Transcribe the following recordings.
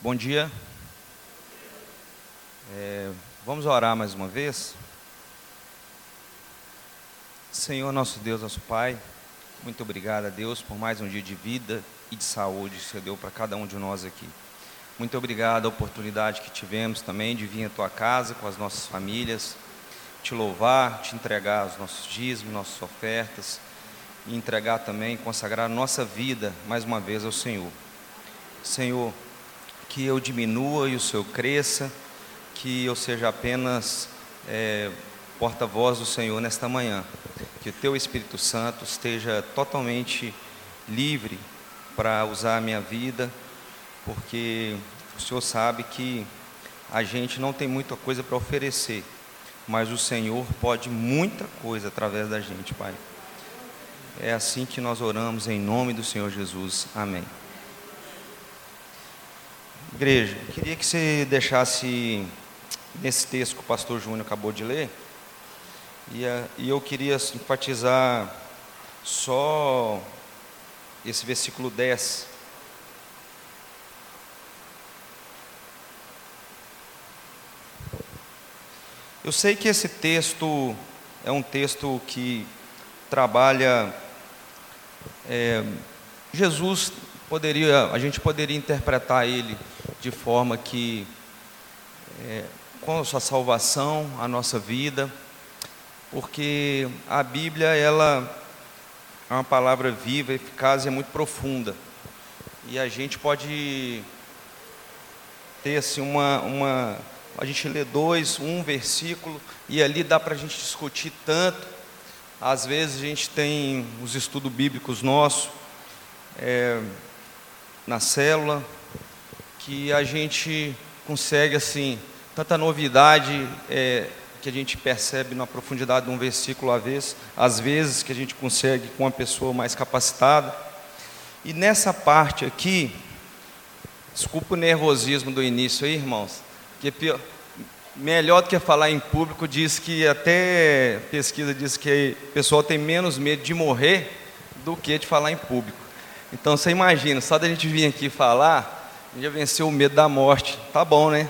Bom dia. É, vamos orar mais uma vez. Senhor, nosso Deus, nosso Pai, muito obrigado a Deus por mais um dia de vida e de saúde que você deu para cada um de nós aqui. Muito obrigado a oportunidade que tivemos também de vir à tua casa com as nossas famílias, te louvar, te entregar os nossos dízimos, nossas ofertas e entregar também, consagrar nossa vida mais uma vez ao Senhor. Senhor, que eu diminua e o Senhor cresça, que eu seja apenas é, porta-voz do Senhor nesta manhã, que o Teu Espírito Santo esteja totalmente livre para usar a minha vida, porque o Senhor sabe que a gente não tem muita coisa para oferecer, mas o Senhor pode muita coisa através da gente, Pai. É assim que nós oramos em nome do Senhor Jesus. Amém. Igreja, queria que você deixasse nesse texto que o pastor Júnior acabou de ler, e, e eu queria enfatizar só esse versículo 10. Eu sei que esse texto é um texto que trabalha. É, Jesus poderia, a gente poderia interpretar ele de forma que, é, com a sua salvação, a nossa vida, porque a Bíblia ela é uma palavra viva, eficaz e é muito profunda. E a gente pode ter assim uma, uma a gente lê dois, um versículo e ali dá para a gente discutir tanto. Às vezes a gente tem os estudos bíblicos nossos é, na célula que a gente consegue assim tanta novidade é, que a gente percebe na profundidade de um versículo às vezes, às vezes que a gente consegue com uma pessoa mais capacitada. E nessa parte aqui, desculpa o nervosismo do início aí, irmãos, que pior, melhor do que falar em público, diz que até pesquisa diz que o pessoal tem menos medo de morrer do que de falar em público. Então você imagina, só da gente vir aqui falar, já venceu o medo da morte. Tá bom, né?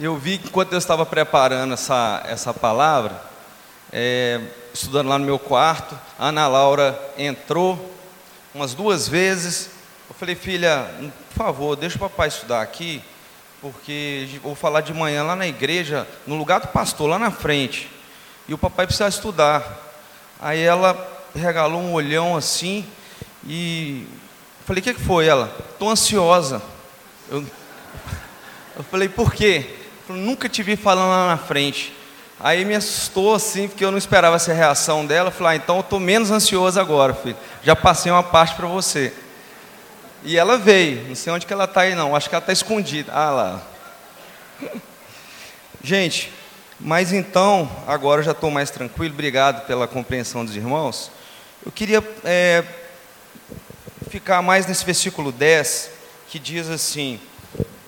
Eu vi que enquanto eu estava preparando essa, essa palavra, é, estudando lá no meu quarto, a Ana Laura entrou umas duas vezes. Eu falei, filha, por favor, deixa o papai estudar aqui, porque vou falar de manhã lá na igreja, no lugar do pastor, lá na frente. E o papai precisa estudar. Aí ela regalou um olhão assim e falei, o que, foi? Ela, estou ansiosa. Eu, eu falei, por quê? nunca te vi falando lá na frente. Aí me assustou assim, porque eu não esperava essa reação dela. Eu falei, ah, então eu estou menos ansioso agora, filho. Já passei uma parte para você. E ela veio, não sei onde que ela está aí não, acho que ela está escondida. Ah lá. Gente, mas então, agora eu já estou mais tranquilo, obrigado pela compreensão dos irmãos. Eu queria é, ficar mais nesse versículo 10, que diz assim: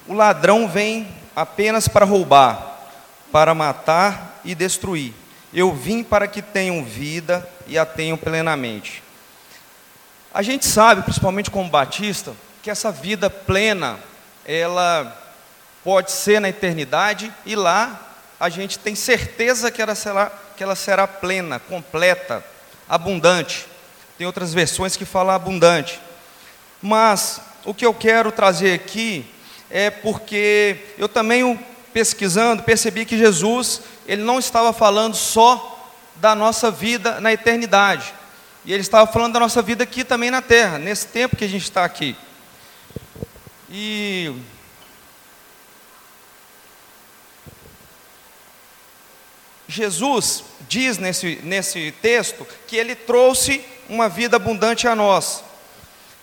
O ladrão vem apenas para roubar, para matar e destruir. Eu vim para que tenham vida e a tenham plenamente. A gente sabe, principalmente como batista, que essa vida plena, ela pode ser na eternidade e lá a gente tem certeza que ela será, que ela será plena, completa, abundante. Tem outras versões que falam abundante. Mas o que eu quero trazer aqui é porque eu também pesquisando percebi que Jesus ele não estava falando só da nossa vida na eternidade. E ele estava falando da nossa vida aqui também na terra, nesse tempo que a gente está aqui. E Jesus diz nesse, nesse texto que ele trouxe uma vida abundante a nós.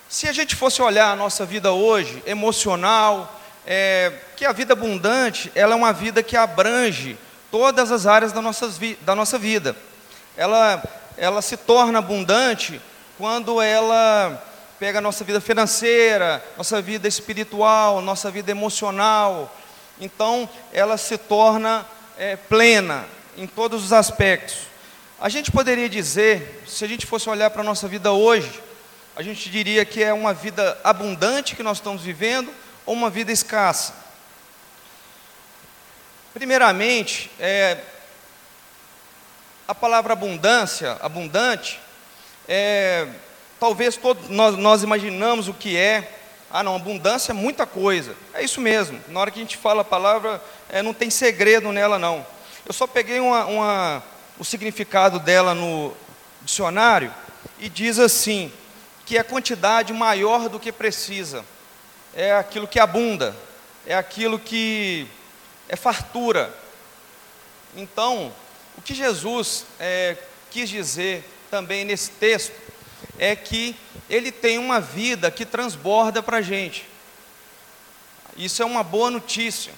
Se a gente fosse olhar a nossa vida hoje, emocional, é, que a vida abundante, ela é uma vida que abrange todas as áreas da, nossas da nossa vida. Ela, ela se torna abundante quando ela pega a nossa vida financeira, nossa vida espiritual, nossa vida emocional. Então, ela se torna é, plena em todos os aspectos. A gente poderia dizer, se a gente fosse olhar para a nossa vida hoje, a gente diria que é uma vida abundante que nós estamos vivendo, ou uma vida escassa? Primeiramente, é, a palavra abundância, abundante, é, talvez todos nós, nós imaginamos o que é. Ah, não, abundância é muita coisa. É isso mesmo. Na hora que a gente fala a palavra, é, não tem segredo nela, não. Eu só peguei uma, uma, o significado dela no dicionário e diz assim: que é quantidade maior do que precisa, é aquilo que abunda, é aquilo que é fartura. Então, o que Jesus é, quis dizer também nesse texto é que ele tem uma vida que transborda para a gente. Isso é uma boa notícia.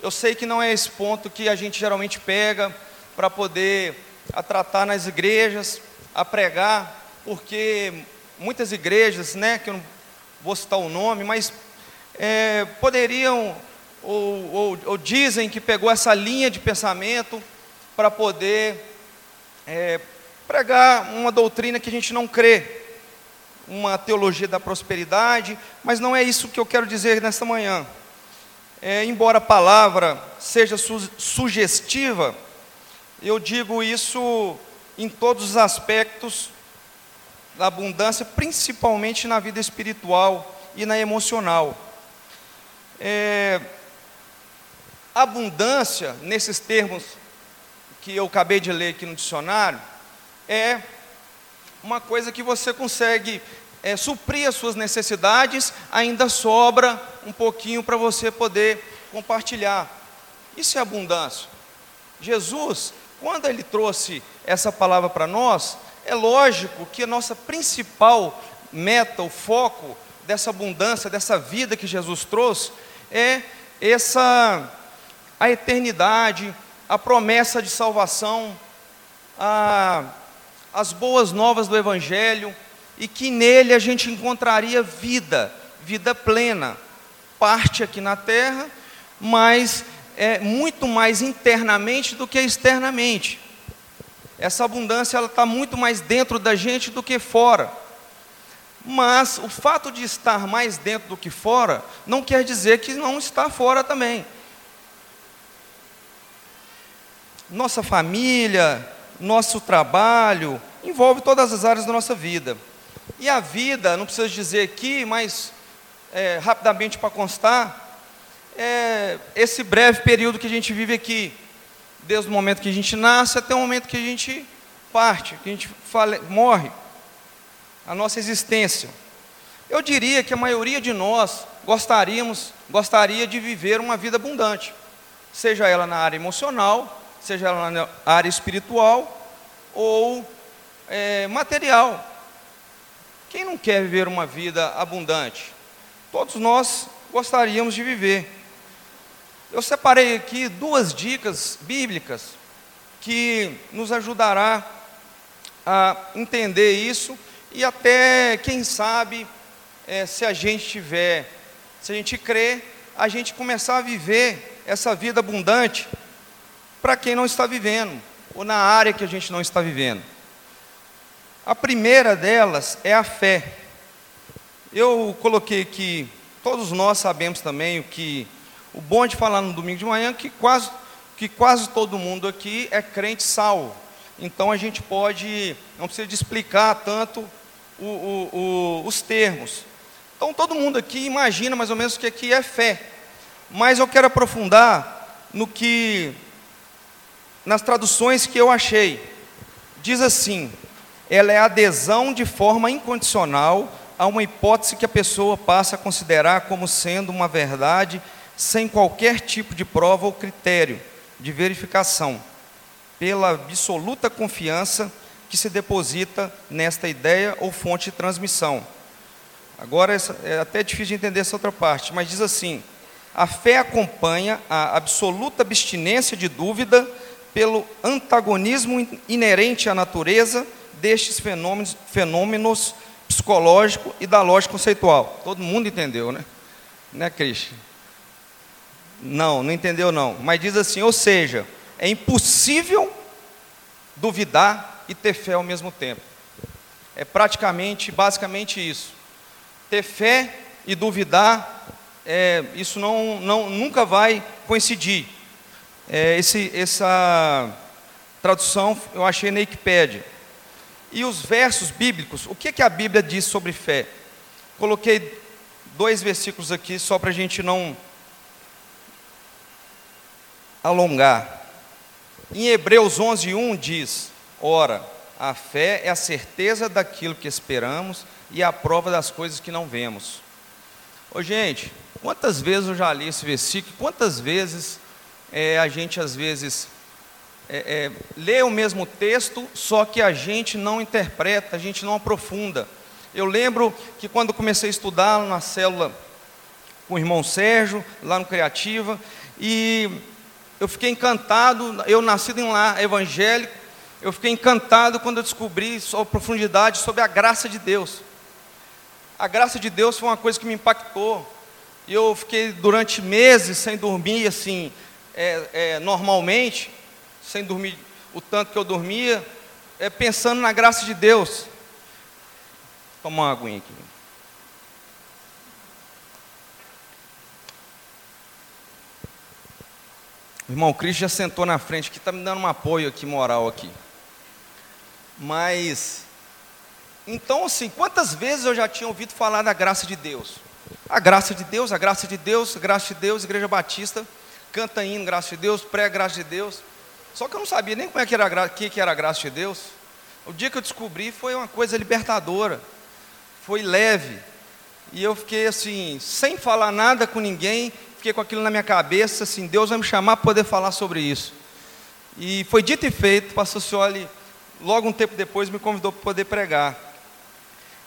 Eu sei que não é esse ponto que a gente geralmente pega para poder a tratar nas igrejas, a pregar, porque muitas igrejas, né, que eu não vou citar o nome, mas é, poderiam ou, ou, ou, dizem que pegou essa linha de pensamento para poder é, pregar uma doutrina que a gente não crê, uma teologia da prosperidade, mas não é isso que eu quero dizer nesta manhã. É, embora a palavra seja su sugestiva, eu digo isso em todos os aspectos da abundância, principalmente na vida espiritual e na emocional. É, abundância, nesses termos que eu acabei de ler aqui no dicionário, é uma coisa que você consegue é, suprir as suas necessidades, ainda sobra um pouquinho para você poder compartilhar. Isso é abundância. Jesus, quando ele trouxe essa palavra para nós, é lógico que a nossa principal meta, o foco dessa abundância, dessa vida que Jesus trouxe, é essa a eternidade, a promessa de salvação, a as boas novas do Evangelho e que nele a gente encontraria vida, vida plena, parte aqui na terra, mas é muito mais internamente do que externamente. Essa abundância ela está muito mais dentro da gente do que fora. Mas o fato de estar mais dentro do que fora não quer dizer que não está fora também. Nossa família, nosso trabalho, envolve todas as áreas da nossa vida. E a vida, não preciso dizer aqui, mas é, rapidamente para constar, é esse breve período que a gente vive aqui, desde o momento que a gente nasce até o momento que a gente parte, que a gente fale, morre, a nossa existência. Eu diria que a maioria de nós gostaríamos, gostaria de viver uma vida abundante, seja ela na área emocional, seja ela na área espiritual ou é, material. Quem não quer viver uma vida abundante? Todos nós gostaríamos de viver. Eu separei aqui duas dicas bíblicas que nos ajudará a entender isso e até, quem sabe, é, se a gente tiver, se a gente crer, a gente começar a viver essa vida abundante para quem não está vivendo, ou na área que a gente não está vivendo. A primeira delas é a fé. Eu coloquei que todos nós sabemos também o que o bom de falar no domingo de manhã é que quase que quase todo mundo aqui é crente salvo. Então a gente pode, não precisa de explicar tanto o, o, o, os termos. Então todo mundo aqui imagina mais ou menos que aqui é fé. Mas eu quero aprofundar no que nas traduções que eu achei. Diz assim: ela é adesão de forma incondicional a uma hipótese que a pessoa passa a considerar como sendo uma verdade sem qualquer tipo de prova ou critério de verificação, pela absoluta confiança que se deposita nesta ideia ou fonte de transmissão. Agora é até difícil de entender essa outra parte, mas diz assim: a fé acompanha a absoluta abstinência de dúvida pelo antagonismo inerente à natureza destes fenômenos, fenômenos psicológicos e da lógica conceitual. Todo mundo entendeu, né? Né, Cristian? Não, não entendeu não. Mas diz assim, ou seja, é impossível duvidar e ter fé ao mesmo tempo. É praticamente, basicamente isso. Ter fé e duvidar é, isso não, não, nunca vai coincidir. É, esse, essa tradução eu achei na Wikipédia. E os versos bíblicos, o que, que a Bíblia diz sobre fé? Coloquei dois versículos aqui só para a gente não alongar. Em Hebreus 11:1 diz: Ora, a fé é a certeza daquilo que esperamos e a prova das coisas que não vemos. Ô gente, quantas vezes eu já li esse versículo? Quantas vezes é, a gente às vezes é, é, lê o mesmo texto, só que a gente não interpreta, a gente não aprofunda. Eu lembro que quando comecei a estudar na célula com o irmão Sérgio, lá no Criativa, e eu fiquei encantado, eu nascido em lá evangélico, eu fiquei encantado quando eu descobri a profundidade sobre a graça de Deus. A graça de Deus foi uma coisa que me impactou. E eu fiquei durante meses sem dormir, assim, é, é, normalmente, sem dormir o tanto que eu dormia, é, pensando na graça de Deus. Toma uma aguinha aqui. O irmão Cris já sentou na frente aqui, está me dando um apoio aqui, moral aqui. Mas, então assim, quantas vezes eu já tinha ouvido falar da graça de Deus? A graça de Deus, a graça de Deus, a graça de Deus, Igreja Batista, canta hino, graça de Deus, pré-graça de Deus. Só que eu não sabia nem como é que era, a que, que era a graça de Deus. O dia que eu descobri foi uma coisa libertadora, foi leve. E eu fiquei assim, sem falar nada com ninguém, fiquei com aquilo na minha cabeça, assim, Deus vai me chamar para poder falar sobre isso. E foi dito e feito, o pastor Cioli, logo um tempo depois, me convidou para poder pregar.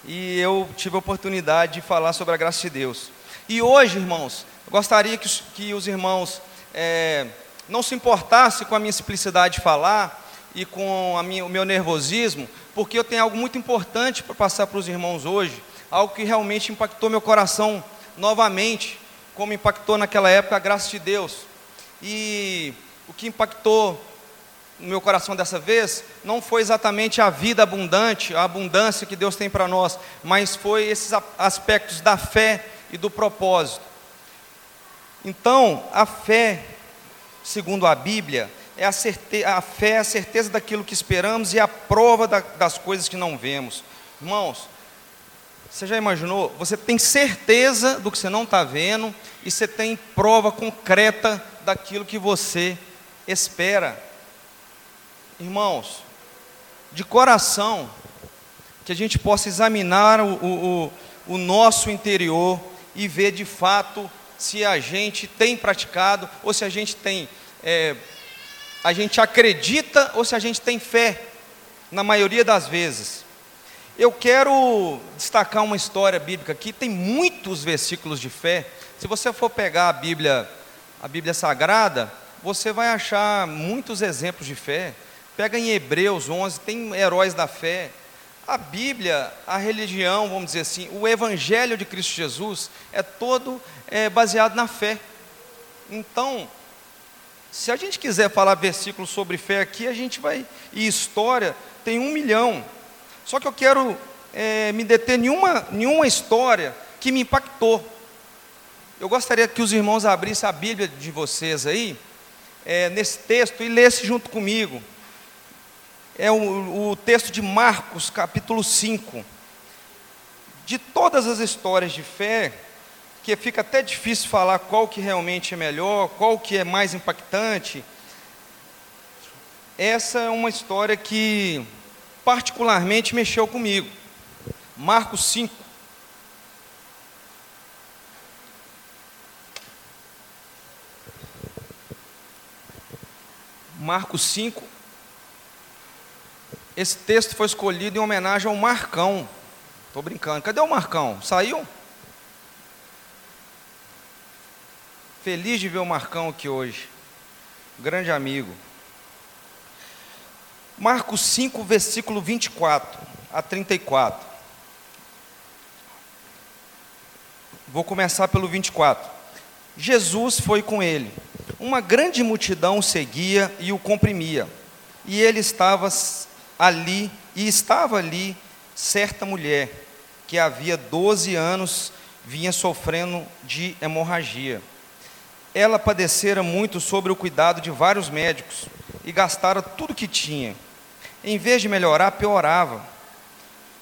E eu tive a oportunidade de falar sobre a graça de Deus. E hoje, irmãos, gostaria que os, que os irmãos é, não se importassem com a minha simplicidade de falar e com minha, o meu nervosismo, porque eu tenho algo muito importante para passar para os irmãos hoje, algo que realmente impactou meu coração novamente como impactou naquela época a graça de Deus. E o que impactou no meu coração dessa vez não foi exatamente a vida abundante, a abundância que Deus tem para nós, mas foi esses aspectos da fé e do propósito. Então, a fé, segundo a Bíblia, é a, certe a fé é a certeza daquilo que esperamos e a prova da, das coisas que não vemos. Irmãos, você já imaginou? Você tem certeza do que você não está vendo e você tem prova concreta daquilo que você espera. Irmãos, de coração, que a gente possa examinar o, o, o nosso interior e ver de fato se a gente tem praticado ou se a gente tem, é, a gente acredita ou se a gente tem fé, na maioria das vezes. Eu quero destacar uma história bíblica aqui, tem muitos versículos de fé. Se você for pegar a Bíblia, a Bíblia Sagrada, você vai achar muitos exemplos de fé. Pega em Hebreus 11, tem heróis da fé. A Bíblia, a religião, vamos dizer assim, o Evangelho de Cristo Jesus é todo é, baseado na fé. Então, se a gente quiser falar versículos sobre fé aqui, a gente vai. E história, tem um milhão. Só que eu quero é, me deter em uma, em uma história que me impactou. Eu gostaria que os irmãos abrissem a Bíblia de vocês aí, é, nesse texto, e lessem junto comigo. É o, o texto de Marcos, capítulo 5. De todas as histórias de fé, que fica até difícil falar qual que realmente é melhor, qual que é mais impactante. Essa é uma história que particularmente mexeu comigo. Marcos 5. Marcos 5. Esse texto foi escolhido em homenagem ao Marcão. Estou brincando. Cadê o Marcão? Saiu? Feliz de ver o Marcão aqui hoje. Grande amigo. Marcos 5, versículo 24 a 34. Vou começar pelo 24. Jesus foi com ele. Uma grande multidão seguia e o comprimia. E ele estava ali, e estava ali certa mulher que havia 12 anos vinha sofrendo de hemorragia. Ela padecera muito sobre o cuidado de vários médicos e gastara tudo que tinha. Em vez de melhorar, piorava.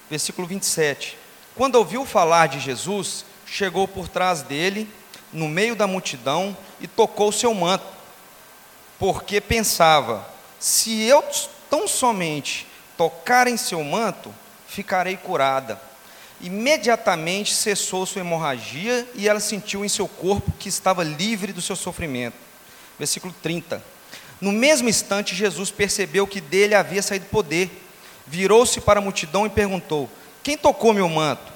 Versículo 27. Quando ouviu falar de Jesus, chegou por trás dele, no meio da multidão, e tocou seu manto, porque pensava: se eu tão somente tocar em seu manto, ficarei curada. Imediatamente cessou sua hemorragia e ela sentiu em seu corpo que estava livre do seu sofrimento. Versículo 30. No mesmo instante, Jesus percebeu que dele havia saído poder. Virou-se para a multidão e perguntou: Quem tocou meu manto?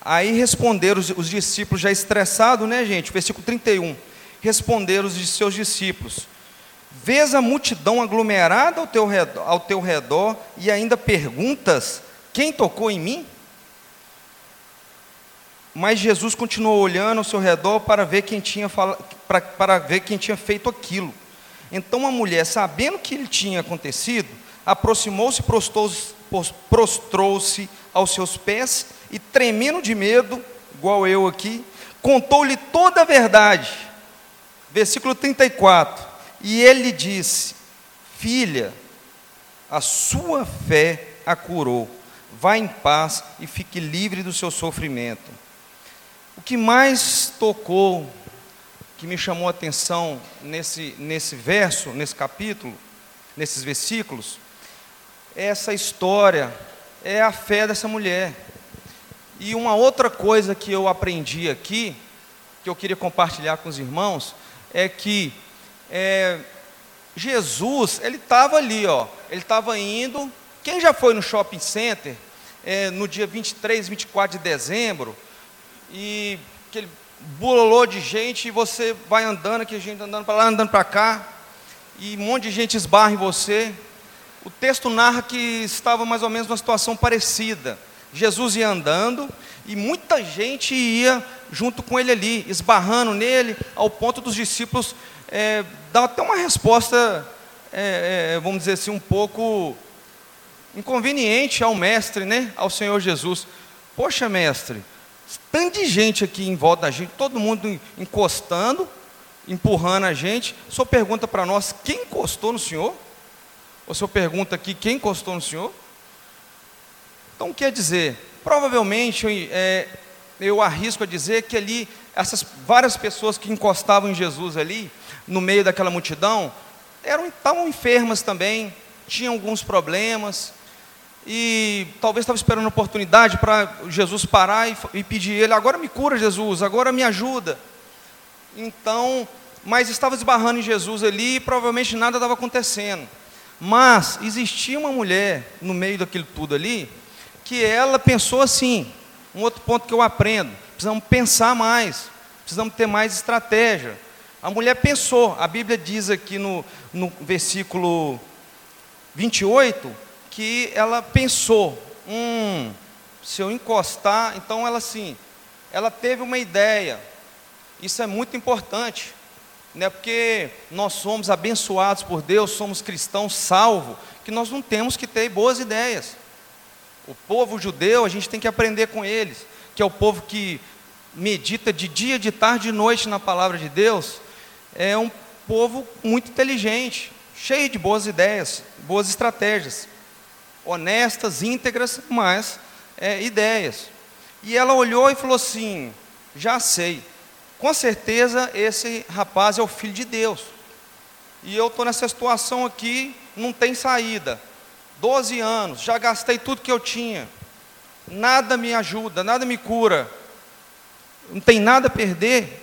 Aí responderam os, os discípulos, já estressados, né, gente? Versículo 31. Responderam os seus discípulos: Vês a multidão aglomerada ao teu, redor, ao teu redor e ainda perguntas: Quem tocou em mim? Mas Jesus continuou olhando ao seu redor para ver quem tinha, para, para ver quem tinha feito aquilo. Então a mulher, sabendo que lhe tinha acontecido, aproximou-se prostrou-se aos seus pés e, tremendo de medo, igual eu aqui, contou-lhe toda a verdade. Versículo 34. E ele disse: Filha, a sua fé a curou. Vá em paz e fique livre do seu sofrimento. O que mais tocou, que me chamou a atenção nesse, nesse verso, nesse capítulo, nesses versículos, é essa história, é a fé dessa mulher. E uma outra coisa que eu aprendi aqui, que eu queria compartilhar com os irmãos, é que é, Jesus, ele estava ali, ó, ele estava indo. Quem já foi no shopping center é, no dia 23, 24 de dezembro, e aquele bololô de gente, e você vai andando, aqui, gente andando para lá, andando para cá, e um monte de gente esbarra em você. O texto narra que estava mais ou menos numa situação parecida. Jesus ia andando e muita gente ia junto com ele ali, esbarrando nele, ao ponto dos discípulos é, dar até uma resposta, é, é, vamos dizer assim, um pouco inconveniente ao mestre, né? ao Senhor Jesus. Poxa, mestre, tanto de gente aqui em volta da gente, todo mundo encostando, empurrando a gente. O senhor pergunta para nós quem encostou no senhor? O senhor pergunta aqui quem encostou no senhor? Então quer dizer, provavelmente é, eu arrisco a dizer que ali, essas várias pessoas que encostavam em Jesus ali, no meio daquela multidão, eram, estavam enfermas também, tinham alguns problemas, e talvez estava esperando a oportunidade para Jesus parar e, e pedir ele, agora me cura Jesus, agora me ajuda. Então, mas estava esbarrando em Jesus ali e provavelmente nada estava acontecendo. Mas existia uma mulher no meio daquilo tudo ali, que ela pensou assim, um outro ponto que eu aprendo, precisamos pensar mais, precisamos ter mais estratégia. A mulher pensou, a Bíblia diz aqui no, no versículo 28, que ela pensou, hum, se eu encostar, então ela assim, ela teve uma ideia, isso é muito importante, né, porque nós somos abençoados por Deus, somos cristãos salvos, que nós não temos que ter boas ideias. O povo judeu, a gente tem que aprender com eles, que é o povo que medita de dia, de tarde, de noite na palavra de Deus, é um povo muito inteligente, cheio de boas ideias, boas estratégias, honestas, íntegras, mas é, ideias. E ela olhou e falou assim: já sei, com certeza esse rapaz é o filho de Deus. E eu estou nessa situação aqui, não tem saída. 12 anos, já gastei tudo que eu tinha. Nada me ajuda, nada me cura. Não tem nada a perder.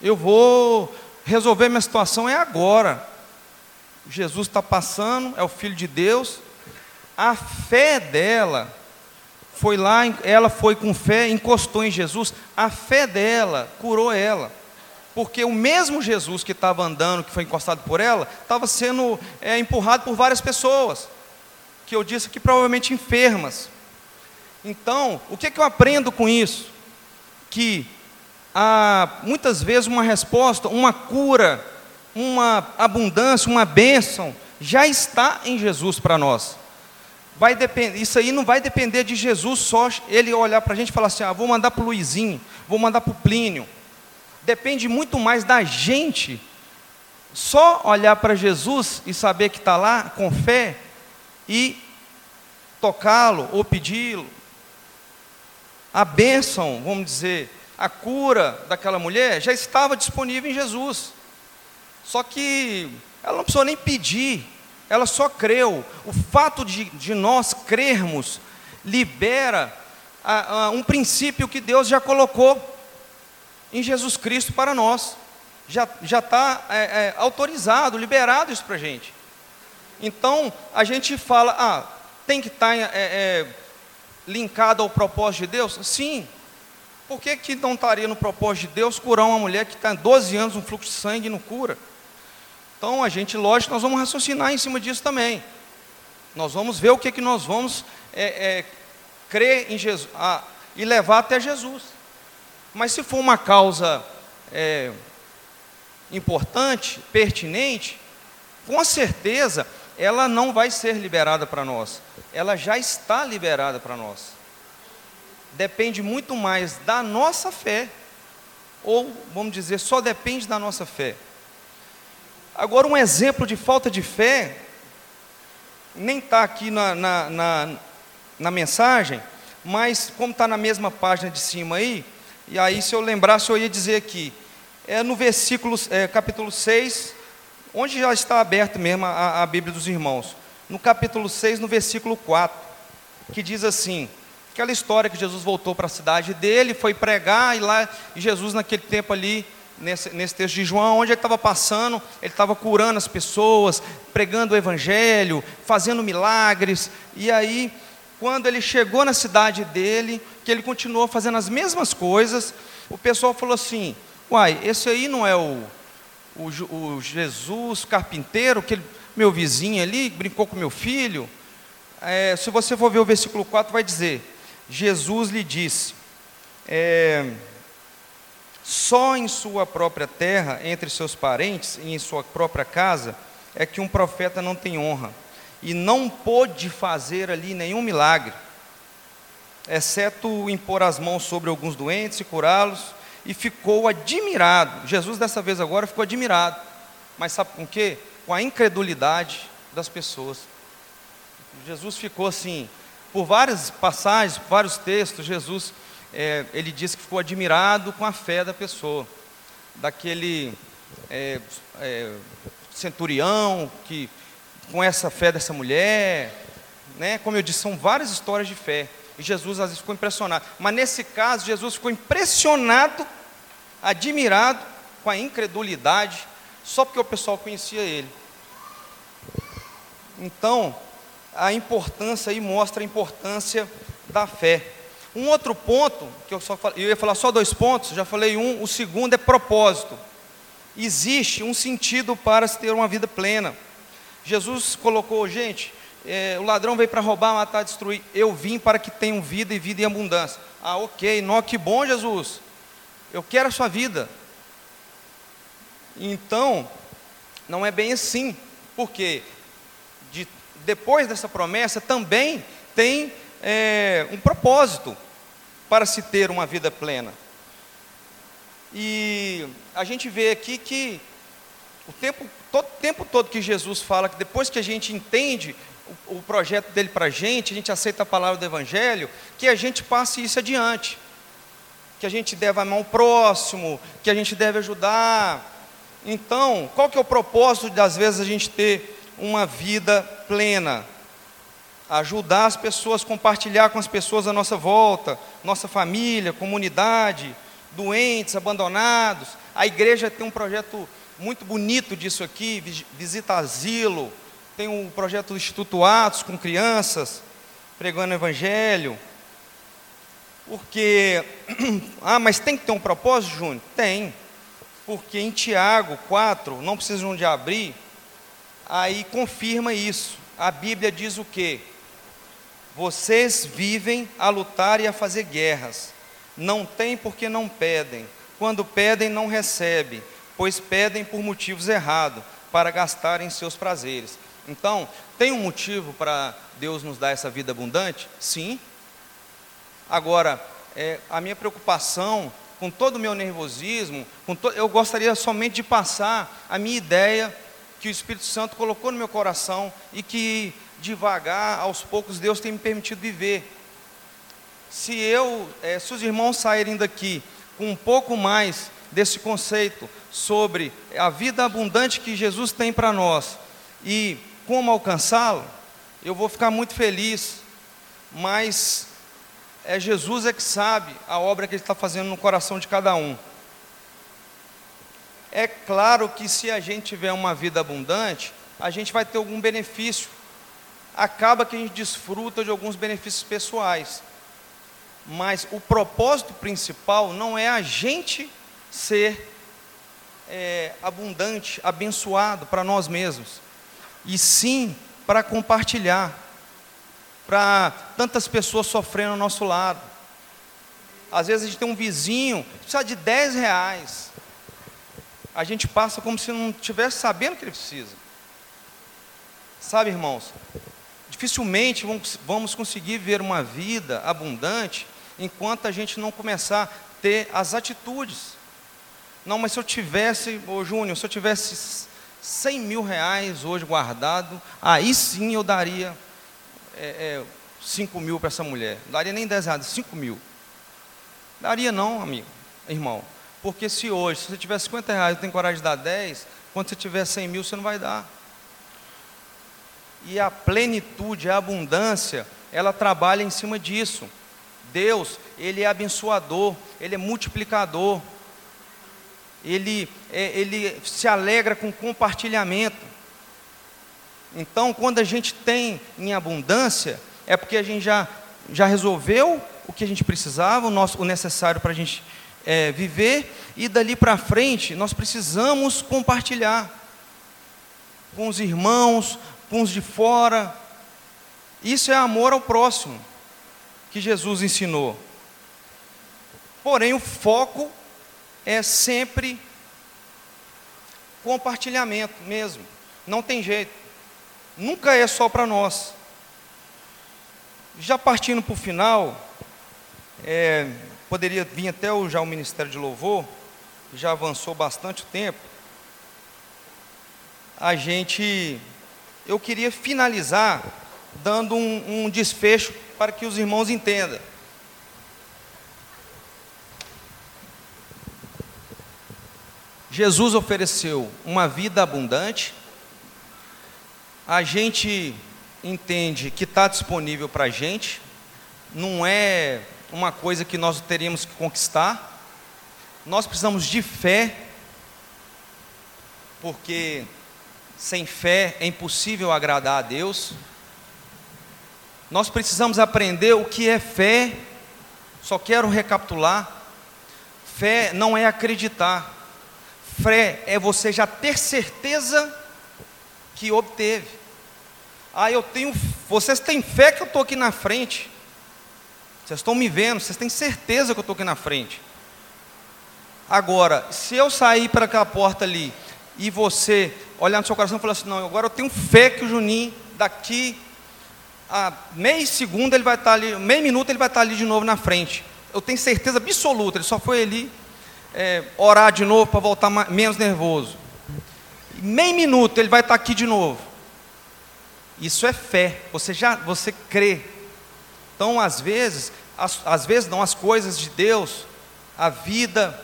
Eu vou resolver minha situação é agora. Jesus está passando, é o Filho de Deus. A fé dela foi lá, ela foi com fé, encostou em Jesus. A fé dela curou ela. Porque o mesmo Jesus que estava andando, que foi encostado por ela, estava sendo é, empurrado por várias pessoas que eu disse que provavelmente enfermas. Então, o que, que eu aprendo com isso? Que há muitas vezes uma resposta, uma cura, uma abundância, uma bênção, já está em Jesus para nós. Vai depender, isso aí não vai depender de Jesus só ele olhar para a gente e falar assim: ah, vou mandar para o Luizinho, vou mandar para o Plínio. Depende muito mais da gente só olhar para Jesus e saber que está lá com fé e tocá-lo ou pedi-lo. A bênção, vamos dizer, a cura daquela mulher já estava disponível em Jesus. Só que ela não precisou nem pedir, ela só creu. O fato de, de nós crermos libera a, a, um princípio que Deus já colocou em Jesus Cristo para nós. Já está é, é, autorizado, liberado isso para a gente. Então, a gente fala, ah, tem que estar tá, é, é, linkado ao propósito de Deus? Sim. Por que, que não estaria no propósito de Deus curar uma mulher que está 12 anos um fluxo de sangue e não cura? Então, a gente, lógico, nós vamos raciocinar em cima disso também. Nós vamos ver o que, que nós vamos é, é, crer em Jesus ah, e levar até Jesus. Mas se for uma causa é, importante, pertinente, com certeza ela não vai ser liberada para nós. Ela já está liberada para nós. Depende muito mais da nossa fé, ou vamos dizer, só depende da nossa fé. Agora, um exemplo de falta de fé, nem está aqui na, na, na, na mensagem, mas como está na mesma página de cima aí, e aí, se eu lembrasse, eu ia dizer aqui, é no versículo, é, capítulo 6, onde já está aberto mesmo a, a Bíblia dos irmãos. No capítulo 6, no versículo 4, que diz assim: aquela história que Jesus voltou para a cidade dele, foi pregar, e lá, Jesus, naquele tempo ali, nesse, nesse texto de João, onde ele estava passando, ele estava curando as pessoas, pregando o Evangelho, fazendo milagres, e aí quando ele chegou na cidade dele, que ele continuou fazendo as mesmas coisas, o pessoal falou assim: Uai, esse aí não é o, o, o Jesus carpinteiro, que meu vizinho ali brincou com meu filho? É, se você for ver o versículo 4, vai dizer: Jesus lhe disse, é, só em sua própria terra, entre seus parentes e em sua própria casa, é que um profeta não tem honra e não pôde fazer ali nenhum milagre, exceto impor as mãos sobre alguns doentes e curá-los, e ficou admirado. Jesus, dessa vez agora, ficou admirado. Mas sabe com quê? Com a incredulidade das pessoas. Jesus ficou assim, por várias passagens, vários textos, Jesus, é, ele disse que ficou admirado com a fé da pessoa, daquele é, é, centurião que com essa fé dessa mulher, né? Como eu disse, são várias histórias de fé. E Jesus às vezes ficou impressionado. Mas nesse caso, Jesus ficou impressionado, admirado com a incredulidade, só porque o pessoal conhecia ele. Então, a importância aí mostra a importância da fé. Um outro ponto, que eu só eu ia falar só dois pontos, já falei um, o segundo é propósito. Existe um sentido para se ter uma vida plena. Jesus colocou, gente, é, o ladrão veio para roubar, matar, destruir. Eu vim para que tenham vida e vida em abundância. Ah, ok, não, que bom, Jesus. Eu quero a sua vida. Então, não é bem assim, porque de, depois dessa promessa também tem é, um propósito para se ter uma vida plena. E a gente vê aqui que o tempo, todo tempo todo que Jesus fala que depois que a gente entende o, o projeto dele para a gente, a gente aceita a palavra do Evangelho, que a gente passe isso adiante. Que a gente deve amar o próximo, que a gente deve ajudar. Então, qual que é o propósito de às vezes a gente ter uma vida plena? Ajudar as pessoas, compartilhar com as pessoas à nossa volta, nossa família, comunidade, doentes, abandonados. A igreja tem um projeto muito bonito disso aqui, visita asilo, tem um projeto do Instituto Atos com crianças, pregando Evangelho. Porque, ah, mas tem que ter um propósito, Júnior? Tem. Porque em Tiago 4, não precisam de abrir, aí confirma isso. A Bíblia diz o quê? Vocês vivem a lutar e a fazer guerras. Não tem porque não pedem. Quando pedem, não recebem pois pedem por motivos errados, para gastarem seus prazeres. Então, tem um motivo para Deus nos dar essa vida abundante? Sim. Agora, é, a minha preocupação, com todo o meu nervosismo, to... eu gostaria somente de passar a minha ideia que o Espírito Santo colocou no meu coração e que devagar, aos poucos, Deus tem me permitido viver. Se eu, é, se os irmãos saírem daqui com um pouco mais desse conceito sobre a vida abundante que Jesus tem para nós e como alcançá-lo, eu vou ficar muito feliz, mas é Jesus é que sabe a obra que Ele está fazendo no coração de cada um. É claro que se a gente tiver uma vida abundante, a gente vai ter algum benefício. Acaba que a gente desfruta de alguns benefícios pessoais. Mas o propósito principal não é a gente ser é, abundante, abençoado para nós mesmos, e sim para compartilhar, para tantas pessoas sofrendo ao nosso lado. Às vezes a gente tem um vizinho que precisa de 10 reais, a gente passa como se não estivesse sabendo que ele precisa. Sabe, irmãos, dificilmente vamos conseguir ver uma vida abundante enquanto a gente não começar a ter as atitudes. Não, mas se eu tivesse, ô Júnior, se eu tivesse 100 mil reais hoje guardado, aí sim eu daria é, é, 5 mil para essa mulher. Não daria nem 10 reais, 5 mil. Daria não, amigo, irmão. Porque se hoje, se você tiver 50 reais e tem coragem de dar 10, quando você tiver 100 mil, você não vai dar. E a plenitude, a abundância, ela trabalha em cima disso. Deus, Ele é abençoador, Ele é multiplicador, Ele, é, ele se alegra com compartilhamento. Então, quando a gente tem em abundância, é porque a gente já, já resolveu o que a gente precisava, o, nosso, o necessário para a gente é, viver, e dali para frente nós precisamos compartilhar com os irmãos, com os de fora. Isso é amor ao próximo que Jesus ensinou. Porém, o foco é sempre compartilhamento mesmo. Não tem jeito. Nunca é só para nós. Já partindo para o final, é, poderia vir até o, já o Ministério de Louvor, já avançou bastante tempo. A gente, eu queria finalizar dando um, um desfecho para que os irmãos entendam. Jesus ofereceu uma vida abundante, a gente entende que está disponível para a gente, não é uma coisa que nós teríamos que conquistar. Nós precisamos de fé, porque sem fé é impossível agradar a Deus. Nós precisamos aprender o que é fé. Só quero recapitular. Fé não é acreditar. Fé é você já ter certeza que obteve. Ah, eu tenho. Vocês têm fé que eu estou aqui na frente. Vocês estão me vendo, vocês têm certeza que eu estou aqui na frente. Agora, se eu sair para aquela porta ali e você olhar no seu coração e falar assim: não, agora eu tenho fé que o Juninho, daqui a meio segundo, ele vai estar ali, meio minuto, ele vai estar ali de novo na frente. Eu tenho certeza absoluta, ele só foi ali é, orar de novo para voltar mais, menos nervoso. Meio minuto, ele vai estar aqui de novo. Isso é fé, você já você crê então, às vezes, às vezes não, as coisas de Deus, a vida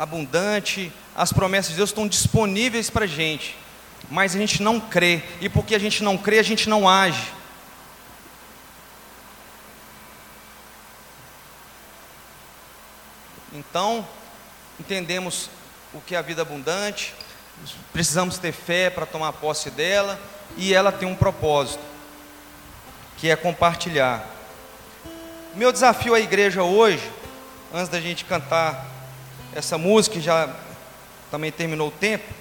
abundante, as promessas de Deus estão disponíveis para a gente, mas a gente não crê, e porque a gente não crê, a gente não age. Então, entendemos o que é a vida abundante, precisamos ter fé para tomar posse dela, e ela tem um propósito que é compartilhar. Meu desafio à igreja hoje, antes da gente cantar essa música, já também terminou o tempo,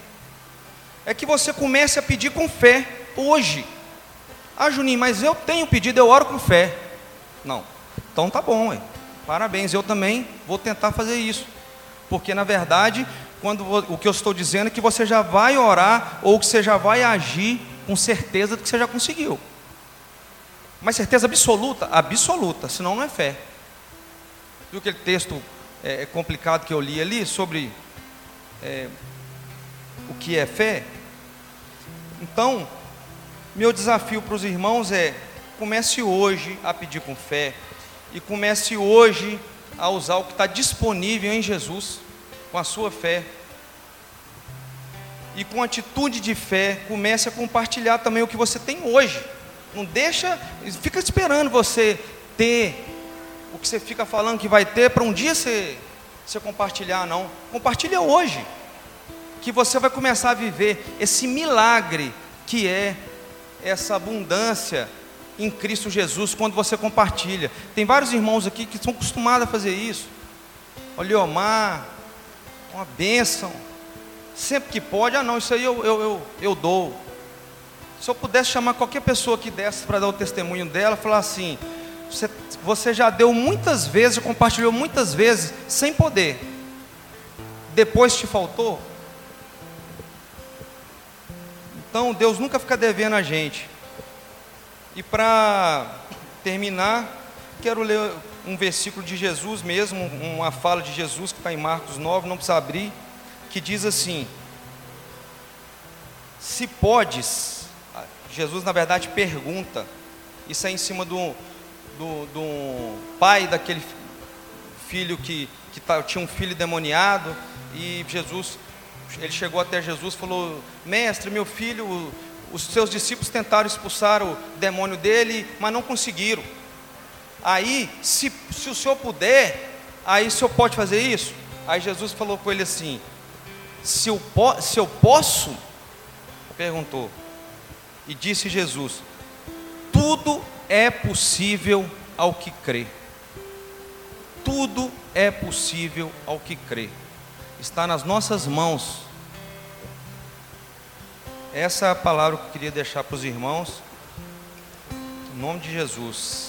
é que você comece a pedir com fé hoje. Ah, Juninho, mas eu tenho pedido, eu oro com fé. Não. Então tá bom, ué. parabéns. Eu também vou tentar fazer isso. Porque na verdade, quando o que eu estou dizendo é que você já vai orar ou que você já vai agir com certeza do que você já conseguiu. Mas certeza absoluta? Absoluta, senão não é fé. Viu aquele texto é, complicado que eu li ali sobre é, o que é fé? Então, meu desafio para os irmãos é: comece hoje a pedir com fé e comece hoje a usar o que está disponível em Jesus, com a sua fé. E com atitude de fé, comece a compartilhar também o que você tem hoje. Não deixa, fica esperando você ter que você fica falando que vai ter para um dia você, você compartilhar, não. Compartilha hoje. Que você vai começar a viver esse milagre que é essa abundância em Cristo Jesus quando você compartilha. Tem vários irmãos aqui que são acostumados a fazer isso. Olha, Omar, uma bênção. Sempre que pode, ah não, isso aí eu, eu, eu, eu dou. Se eu pudesse chamar qualquer pessoa que desse para dar o testemunho dela, falar assim: você, você já deu muitas vezes, compartilhou muitas vezes, sem poder. Depois te faltou? Então Deus nunca fica devendo a gente. E para terminar, quero ler um versículo de Jesus mesmo, uma fala de Jesus que está em Marcos 9, não precisa abrir, que diz assim: Se podes, Jesus na verdade pergunta, isso é em cima do, do, do pai daquele filho que, que tá, tinha um filho demoniado, e Jesus, ele chegou até Jesus falou: Mestre, meu filho os seus discípulos tentaram expulsar o demônio dele, mas não conseguiram. Aí, se, se o senhor puder, aí o senhor pode fazer isso? Aí Jesus falou com ele assim: se eu, se eu posso? Perguntou. E disse Jesus: Tudo é possível ao que crê. Tudo é possível ao que crê. Está nas nossas mãos essa é a palavra que eu queria deixar para os irmãos. Em nome de Jesus.